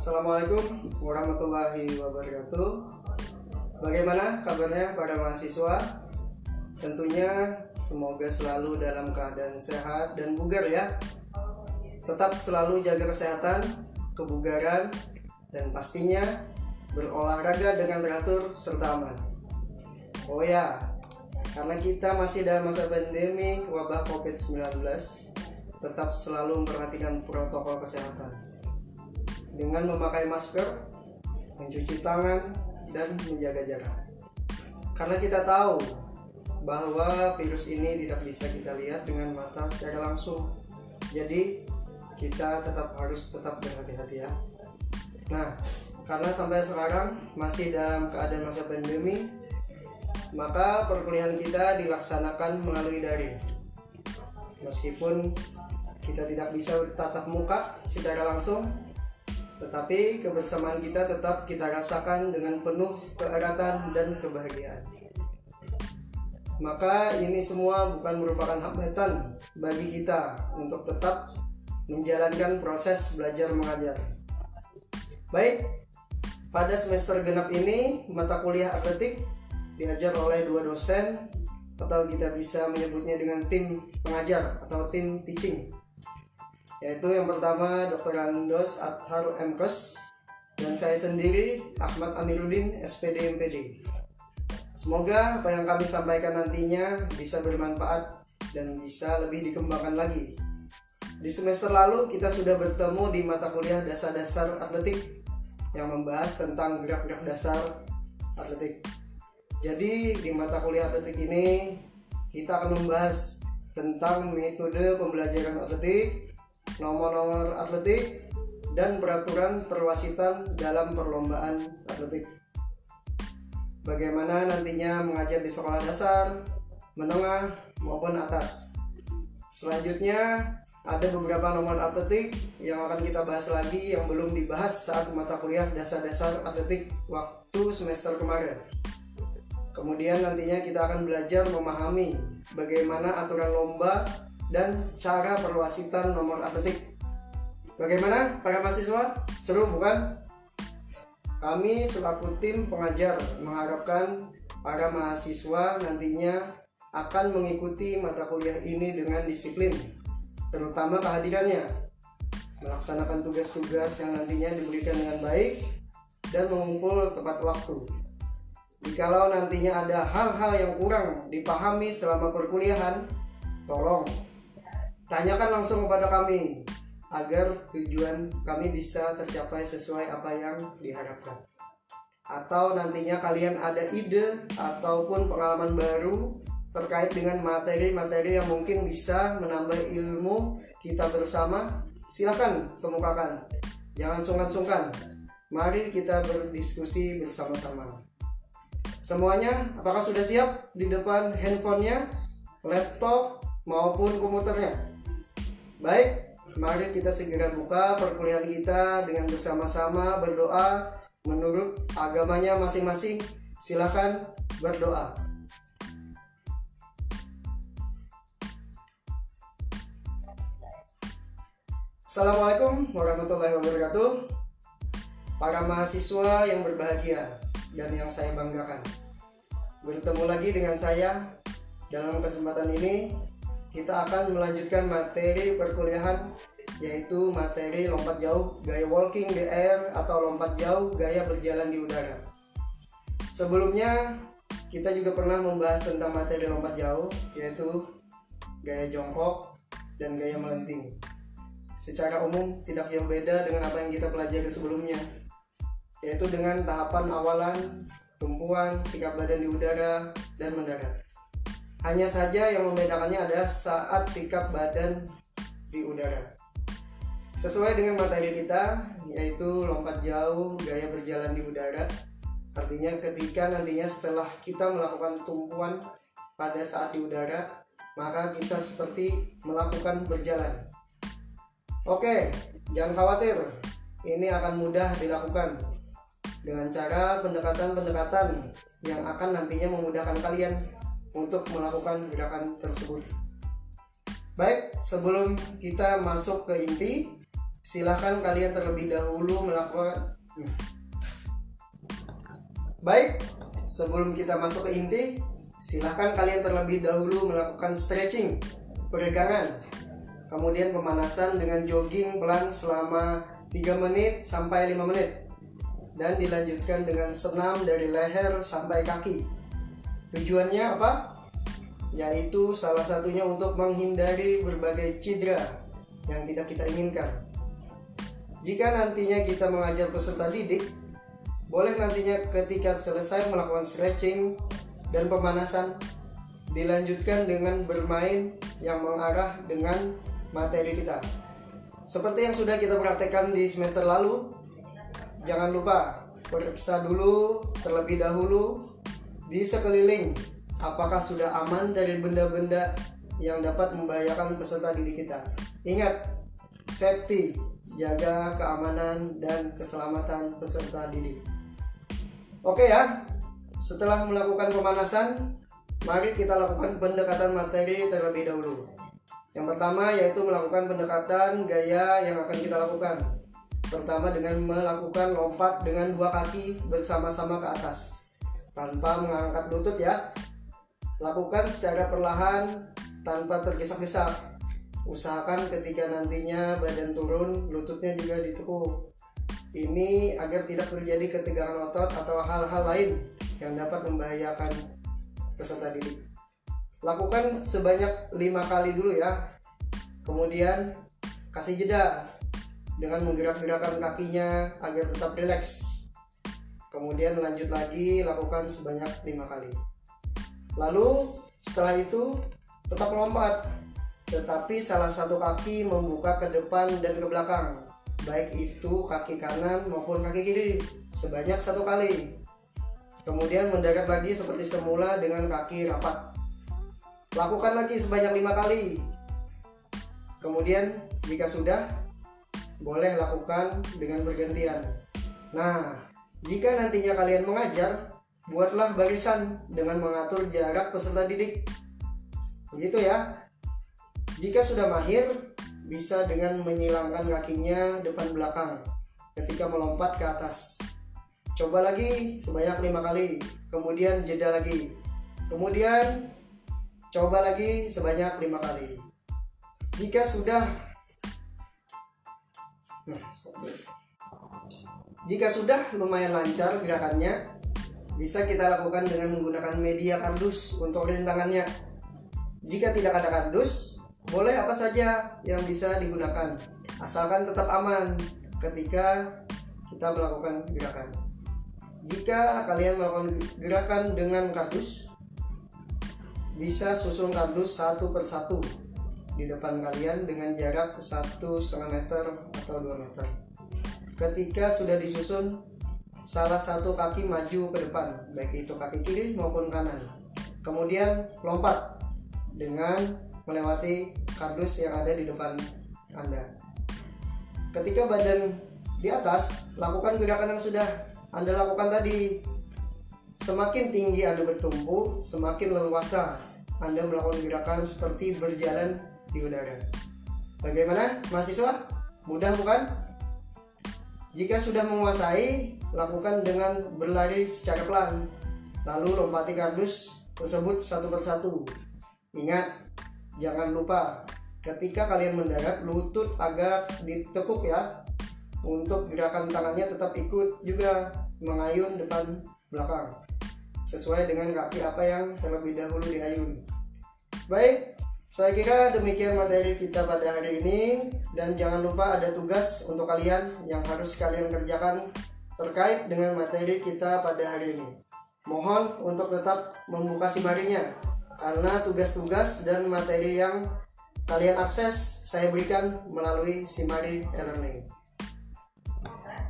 Assalamualaikum warahmatullahi wabarakatuh. Bagaimana kabarnya para mahasiswa? Tentunya semoga selalu dalam keadaan sehat dan bugar ya. Tetap selalu jaga kesehatan, kebugaran, dan pastinya berolahraga dengan teratur serta aman. Oh ya, karena kita masih dalam masa pandemi wabah COVID-19, tetap selalu memperhatikan protokol kesehatan dengan memakai masker, mencuci tangan, dan menjaga jarak. Karena kita tahu bahwa virus ini tidak bisa kita lihat dengan mata secara langsung. Jadi kita tetap harus tetap berhati-hati ya. Nah, karena sampai sekarang masih dalam keadaan masa pandemi, maka perkuliahan kita dilaksanakan melalui daring. Meskipun kita tidak bisa bertatap muka secara langsung, tetapi kebersamaan kita tetap kita rasakan dengan penuh keeratan dan kebahagiaan. Maka ini semua bukan merupakan hambatan bagi kita untuk tetap menjalankan proses belajar mengajar. Baik, pada semester genap ini mata kuliah atletik diajar oleh dua dosen atau kita bisa menyebutnya dengan tim pengajar atau tim teaching yaitu yang pertama Dr. Andos Athar MKes dan saya sendiri Ahmad Amiruddin SPD MPD. Semoga apa yang kami sampaikan nantinya bisa bermanfaat dan bisa lebih dikembangkan lagi. Di semester lalu kita sudah bertemu di mata kuliah dasar-dasar atletik yang membahas tentang gerak-gerak dasar atletik. Jadi di mata kuliah atletik ini kita akan membahas tentang metode pembelajaran atletik, nomor-nomor atletik, dan peraturan perwasitan dalam perlombaan atletik. Bagaimana nantinya mengajar di sekolah dasar, menengah, maupun atas. Selanjutnya, ada beberapa nomor atletik yang akan kita bahas lagi yang belum dibahas saat mata kuliah dasar-dasar atletik waktu semester kemarin. Kemudian nantinya kita akan belajar memahami bagaimana aturan lomba dan cara perwasitan nomor atletik. Bagaimana para mahasiswa? Seru bukan? Kami selaku tim pengajar mengharapkan para mahasiswa nantinya akan mengikuti mata kuliah ini dengan disiplin, terutama kehadirannya, melaksanakan tugas-tugas yang nantinya diberikan dengan baik, dan mengumpul tepat waktu. Jikalau nantinya ada hal-hal yang kurang dipahami selama perkuliahan, tolong Tanyakan langsung kepada kami agar tujuan kami bisa tercapai sesuai apa yang diharapkan. Atau nantinya kalian ada ide ataupun pengalaman baru terkait dengan materi-materi yang mungkin bisa menambah ilmu kita bersama, silahkan kemukakan. Jangan sungkan-sungkan. Mari kita berdiskusi bersama-sama. Semuanya, apakah sudah siap di depan handphonenya, laptop, maupun komputernya? Baik, mari kita segera buka perkuliahan kita dengan bersama-sama berdoa menurut agamanya masing-masing. Silakan berdoa. Assalamualaikum warahmatullahi wabarakatuh. Para mahasiswa yang berbahagia dan yang saya banggakan. Bertemu lagi dengan saya dalam kesempatan ini kita akan melanjutkan materi perkuliahan yaitu materi lompat jauh gaya walking the air atau lompat jauh gaya berjalan di udara. Sebelumnya kita juga pernah membahas tentang materi lompat jauh yaitu gaya jongkok dan gaya melenting. Secara umum tidak jauh beda dengan apa yang kita pelajari sebelumnya yaitu dengan tahapan awalan, tumpuan, sikap badan di udara, dan mendarat. Hanya saja yang membedakannya adalah saat sikap badan di udara. Sesuai dengan materi kita, yaitu lompat jauh, gaya berjalan di udara. Artinya ketika nantinya setelah kita melakukan tumpuan pada saat di udara, maka kita seperti melakukan berjalan. Oke, jangan khawatir. Ini akan mudah dilakukan dengan cara pendekatan-pendekatan yang akan nantinya memudahkan kalian untuk melakukan gerakan tersebut. Baik, sebelum kita masuk ke inti, silahkan kalian terlebih dahulu melakukan Baik, sebelum kita masuk ke inti, silahkan kalian terlebih dahulu melakukan stretching, peregangan, kemudian pemanasan dengan jogging pelan selama 3 menit sampai 5 menit dan dilanjutkan dengan senam dari leher sampai kaki. Tujuannya apa? Yaitu salah satunya untuk menghindari berbagai cedera yang tidak kita inginkan. Jika nantinya kita mengajar peserta didik, boleh nantinya ketika selesai melakukan stretching dan pemanasan dilanjutkan dengan bermain yang mengarah dengan materi kita. Seperti yang sudah kita praktekkan di semester lalu, jangan lupa periksa dulu terlebih dahulu di sekeliling apakah sudah aman dari benda-benda yang dapat membahayakan peserta didik kita. Ingat, safety, jaga keamanan dan keselamatan peserta didik. Oke ya, setelah melakukan pemanasan, mari kita lakukan pendekatan materi terlebih dahulu. Yang pertama yaitu melakukan pendekatan gaya yang akan kita lakukan. Pertama dengan melakukan lompat dengan dua kaki bersama-sama ke atas tanpa mengangkat lutut ya. Lakukan secara perlahan tanpa tergesa-gesa. Usahakan ketika nantinya badan turun, lututnya juga ditekuk. Ini agar tidak terjadi ketegangan otot atau hal-hal lain yang dapat membahayakan peserta didik. Lakukan sebanyak lima kali dulu ya. Kemudian kasih jeda dengan menggerak-gerakkan kakinya agar tetap rileks. Kemudian lanjut lagi lakukan sebanyak lima kali. Lalu setelah itu tetap melompat, tetapi salah satu kaki membuka ke depan dan ke belakang baik itu kaki kanan maupun kaki kiri sebanyak satu kali. Kemudian mendarat lagi seperti semula dengan kaki rapat. Lakukan lagi sebanyak lima kali. Kemudian jika sudah, boleh lakukan dengan bergantian. Nah, jika nantinya kalian mengajar, buatlah barisan dengan mengatur jarak peserta didik. Begitu ya. Jika sudah mahir, bisa dengan menyilangkan kakinya depan belakang ketika melompat ke atas. Coba lagi sebanyak lima kali, kemudian jeda lagi. Kemudian coba lagi sebanyak lima kali. Jika sudah nah, jika sudah lumayan lancar gerakannya, bisa kita lakukan dengan menggunakan media kardus untuk rintangannya. Jika tidak ada kardus, boleh apa saja yang bisa digunakan, asalkan tetap aman ketika kita melakukan gerakan. Jika kalian melakukan gerakan dengan kardus, bisa susun kardus satu per satu di depan kalian dengan jarak satu setengah meter atau 2 meter. Ketika sudah disusun, salah satu kaki maju ke depan, baik itu kaki kiri maupun kanan. Kemudian lompat dengan melewati kardus yang ada di depan Anda. Ketika badan di atas, lakukan gerakan yang sudah Anda lakukan tadi. Semakin tinggi Anda bertumpu, semakin leluasa Anda melakukan gerakan seperti berjalan di udara. Bagaimana, mahasiswa? Mudah bukan? Jika sudah menguasai, lakukan dengan berlari secara pelan, lalu lompati kardus tersebut satu persatu. Ingat, jangan lupa ketika kalian mendarat lutut agak ditepuk ya. Untuk gerakan tangannya tetap ikut juga mengayun depan belakang sesuai dengan kaki apa yang terlebih dahulu diayun. Baik saya kira demikian materi kita pada hari ini dan jangan lupa ada tugas untuk kalian yang harus kalian kerjakan terkait dengan materi kita pada hari ini. Mohon untuk tetap membuka simarinya karena tugas-tugas dan materi yang kalian akses saya berikan melalui Simari e-learning.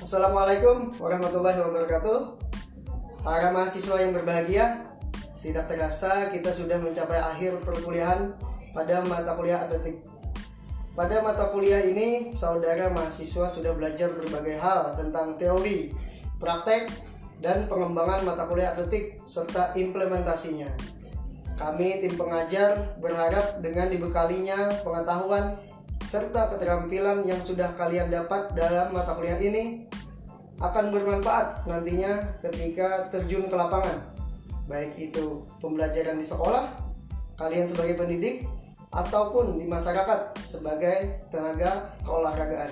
Assalamualaikum warahmatullahi wabarakatuh. Para mahasiswa yang berbahagia, tidak terasa kita sudah mencapai akhir perkuliahan pada mata kuliah atletik. Pada mata kuliah ini, saudara mahasiswa sudah belajar berbagai hal tentang teori, praktek, dan pengembangan mata kuliah atletik serta implementasinya. Kami tim pengajar berharap dengan dibekalinya pengetahuan serta keterampilan yang sudah kalian dapat dalam mata kuliah ini akan bermanfaat nantinya ketika terjun ke lapangan. Baik itu pembelajaran di sekolah, kalian sebagai pendidik, ataupun di masyarakat sebagai tenaga keolahragaan.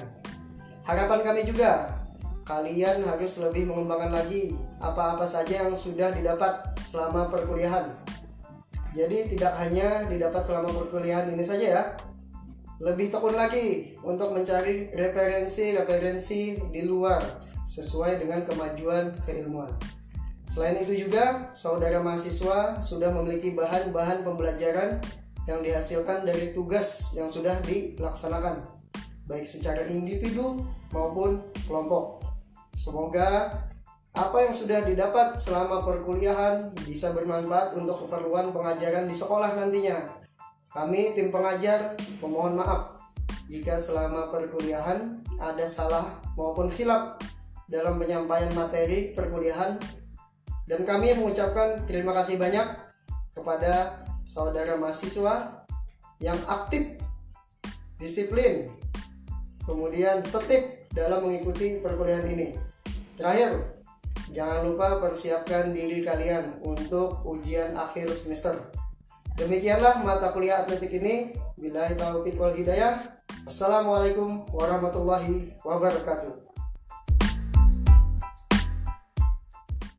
Harapan kami juga, kalian harus lebih mengembangkan lagi apa-apa saja yang sudah didapat selama perkuliahan. Jadi tidak hanya didapat selama perkuliahan ini saja ya, lebih tekun lagi untuk mencari referensi-referensi di luar sesuai dengan kemajuan keilmuan. Selain itu juga, saudara mahasiswa sudah memiliki bahan-bahan pembelajaran yang dihasilkan dari tugas yang sudah dilaksanakan, baik secara individu maupun kelompok. Semoga apa yang sudah didapat selama perkuliahan bisa bermanfaat untuk keperluan pengajaran di sekolah nantinya. Kami tim pengajar memohon maaf jika selama perkuliahan ada salah maupun hilap dalam penyampaian materi perkuliahan dan kami mengucapkan terima kasih banyak kepada saudara mahasiswa yang aktif, disiplin, kemudian tertib dalam mengikuti perkuliahan ini. Terakhir, jangan lupa persiapkan diri kalian untuk ujian akhir semester. Demikianlah mata kuliah atletik ini. Bila taufiq wal hidayah. Assalamualaikum warahmatullahi wabarakatuh.